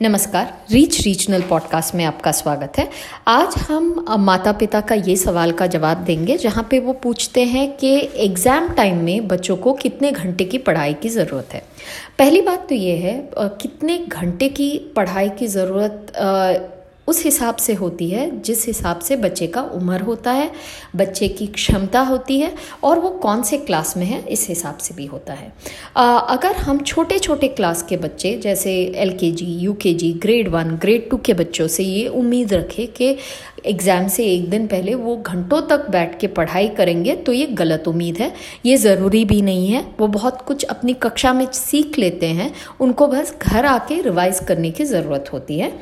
नमस्कार reach regional podcast में आपका स्वागत है। आज हम माता पिता का ये सवाल का जवाब देंगे, जहाँ पे वो पूछते हैं कि एग्ज़ाम टाइम में बच्चों को कितने घंटे की पढ़ाई की ज़रूरत है। पहली बात तो ये है कितने घंटे की पढ़ाई की ज़रूरत उस हिसाब से होती है जिस हिसाब से बच्चे का उम्र होता है बच्चे की क्षमता होती है और वो कौन से क्लास में है इस हिसाब से भी होता है। आ, अगर हम छोटे छोटे क्लास के बच्चे जैसे L K G U K G grade one grade two के बच्चों से ये उम्मीद रखें कि एग्ज़ाम से एक दिन पहले वो घंटों तक बैठ के पढ़ाई करेंगे तो ये गलत उम्मीद है। ये ज़रूरी भी नहीं है। वो बहुत कुछ अपनी कक्षा में सीख लेते हैं। उनको बस घर आके रिवाइज करने की ज़रूरत होती है।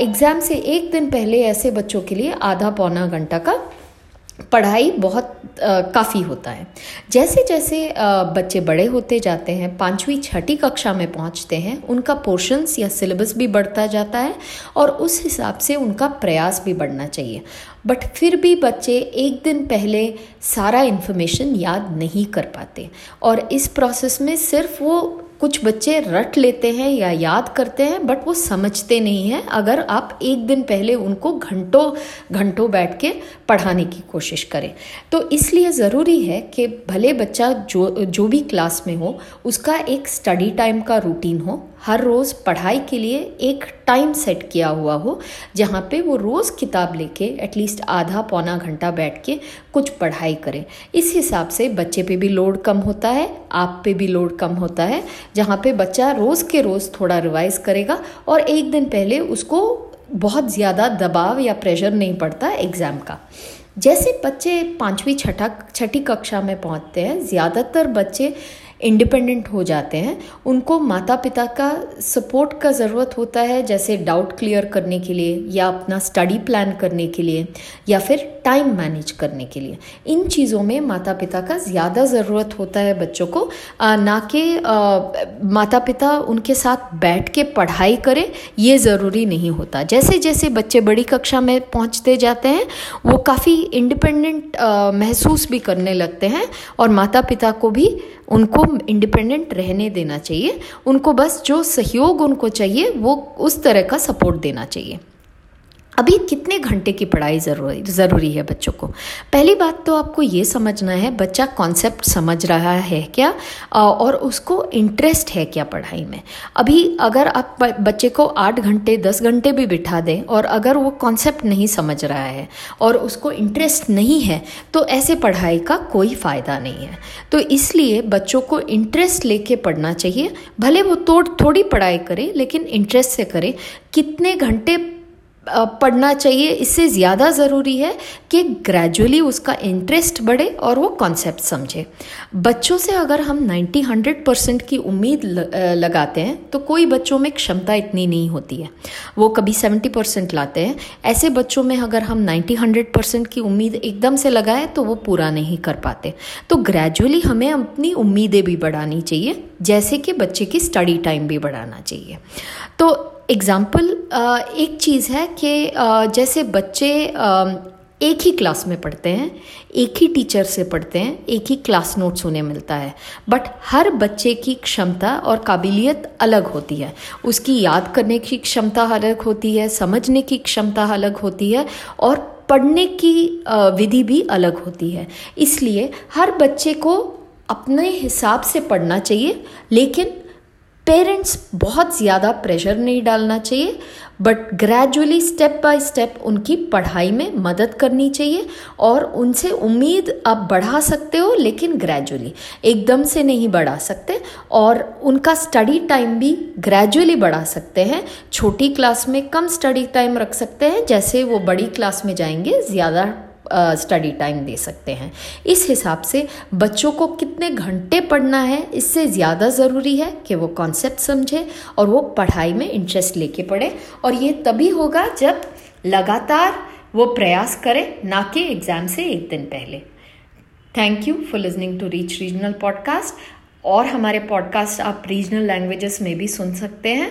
एग्ज़ाम से एक दिन पहले ऐसे बच्चों के लिए आधा पौना घंटा का पढ़ाई बहुत काफ़ी होता है। जैसे जैसे बच्चे बड़े होते जाते हैं, पाँचवीं, छठी कक्षा में पहुँचते हैं, उनका पोर्शंस या सिलेबस भी बढ़ता जाता है और उस हिसाब से उनका प्रयास भी बढ़ना चाहिए। बट फिर भी बच्चे एक दिन पहले सारा इन्फॉर्मेशन याद नहीं कर पाते और इस प्रोसेस में सिर्फ़ वो कुछ बच्चे रट लेते हैं या याद करते हैं बट वो समझते नहीं हैं अगर आप एक दिन पहले उनको घंटों घंटों बैठ के पढ़ाने की कोशिश करें। तो इसलिए ज़रूरी है कि भले बच्चा जो जो भी क्लास में हो, उसका एक स्टडी टाइम का रूटीन हो हर रोज़ पढ़ाई के लिए एक टाइम सेट किया हुआ हो, जहाँ पे वो रोज़ किताब लेके एटलीस्ट आधा पौना घंटा बैठ के कुछ पढ़ाई करें। इस हिसाब से बच्चे पे भी लोड कम होता है, आप पे भी लोड कम होता है, जहाँ पे बच्चा रोज़ के रोज़ थोड़ा रिवाइज करेगा और एक दिन पहले उसको बहुत ज़्यादा दबाव या प्रेशर नहीं पड़ता एग्ज़ाम का। जैसे बच्चे पाँचवीं छठा, छठी कक्षा में पहुँचते हैं, ज़्यादातर बच्चे इंडिपेंडेंट हो जाते हैं, उनको माता पिता का सपोर्ट का ज़रूरत होता है, जैसे डाउट क्लियर करने के लिए या अपना स्टडी प्लान करने के लिए या फिर टाइम मैनेज करने के लिए। इन चीज़ों में माता पिता का ज़्यादा ज़रूरत होता है बच्चों को। ना कि माता पिता उनके साथ बैठ के पढ़ाई करें, ये ज़रूरी नहीं होता। जैसे जैसे बच्चे बड़ी कक्षा में पहुँचते जाते हैं, वो काफ़ी इंडिपेंडेंट महसूस भी करने लगते हैं और माता पिता को भी उनको इंडिपेंडेंट रहने देना चाहिए। उनको बस जो सहयोग उनको चाहिए, वो उस तरह का सपोर्ट देना चाहिए। अभी कितने घंटे की पढ़ाई ज़रूरी ज़रूरी है बच्चों को? पहली बात तो आपको ये समझना है, बच्चा कॉन्सेप्ट समझ रहा है क्या? और उसको इंटरेस्ट है क्या पढ़ाई में? अभी अगर आप बच्चे को आठ घंटे, दस घंटे भी बिठा दें और अगर वो कॉन्सेप्ट नहीं समझ रहा है और उसको इंटरेस्ट नहीं है तो ऐसे पढ़ाई का कोई फ़ायदा नहीं है। तो इसलिए बच्चों को इंटरेस्ट लेके पढ़ना चाहिए। भले वो तोड़, थोड़ी पढ़ाई करे, लेकिन इंटरेस्ट से करे। कितने घंटे पढ़ना चाहिए। इससे ज़्यादा ज़रूरी है कि ग्रेजुअली उसका इंटरेस्ट बढ़े और वो कॉन्सेप्ट समझे। बच्चों से अगर हम 90 100 परसेंट की उम्मीद लगाते हैं तो कोई बच्चों में क्षमता इतनी नहीं होती है। वो कभी 70 परसेंट लाते हैं। ऐसे बच्चों में अगर हम 90 100 परसेंट की उम्मीद एकदम से लगाएँ तो वो पूरा नहीं कर पाते। तो ग्रेजुअली हमें अपनी उम्मीदें भी बढ़ानी चाहिए, जैसे कि बच्चे की स्टडी टाइम भी बढ़ाना चाहिए। तो एग्ज़ाम्पल एक चीज़ है कि जैसे बच्चे एक ही क्लास में पढ़ते हैं, एक ही टीचर से पढ़ते हैं, एक ही क्लास नोट्स उन्हें मिलता है। बट हर बच्चे की क्षमता और काबिलियत अलग होती है। उसकी याद करने की क्षमता अलग होती है, समझने की क्षमता अलग होती है और पढ़ने की विधि भी अलग होती है। इसलिए हर बच्चे को अपने हिसाब से पढ़ना चाहिए, लेकिन पेरेंट्स बहुत ज़्यादा प्रेशर नहीं डालना चाहिए but gradually step by step उनकी पढ़ाई में मदद करनी चाहिए और उनसे उम्मीद आप बढ़ा सकते हो, लेकिन ग्रेजुअली एकदम से नहीं बढ़ा सकते और उनका स्टडी टाइम भी ग्रेजुअली बढ़ा सकते हैं। छोटी क्लास में कम स्टडी टाइम रख सकते हैं, जैसे वो बड़ी क्लास में जाएँगे, ज़्यादा स्टडी टाइम दे सकते हैं। इस हिसाब से बच्चों को कितने घंटे पढ़ना है, इससे ज़्यादा ज़रूरी है कि वो कॉन्सेप्ट समझे और वो पढ़ाई में इंटरेस्ट लेके पढ़े। और ये तभी होगा जब लगातार वो प्रयास करें, ना कि एग्ज़ाम से एक दिन पहले। Thank you for listening to reach regional podcast और हमारे पॉडकास्ट आप रीजनल लैंग्वेजेस में भी सुन सकते हैं।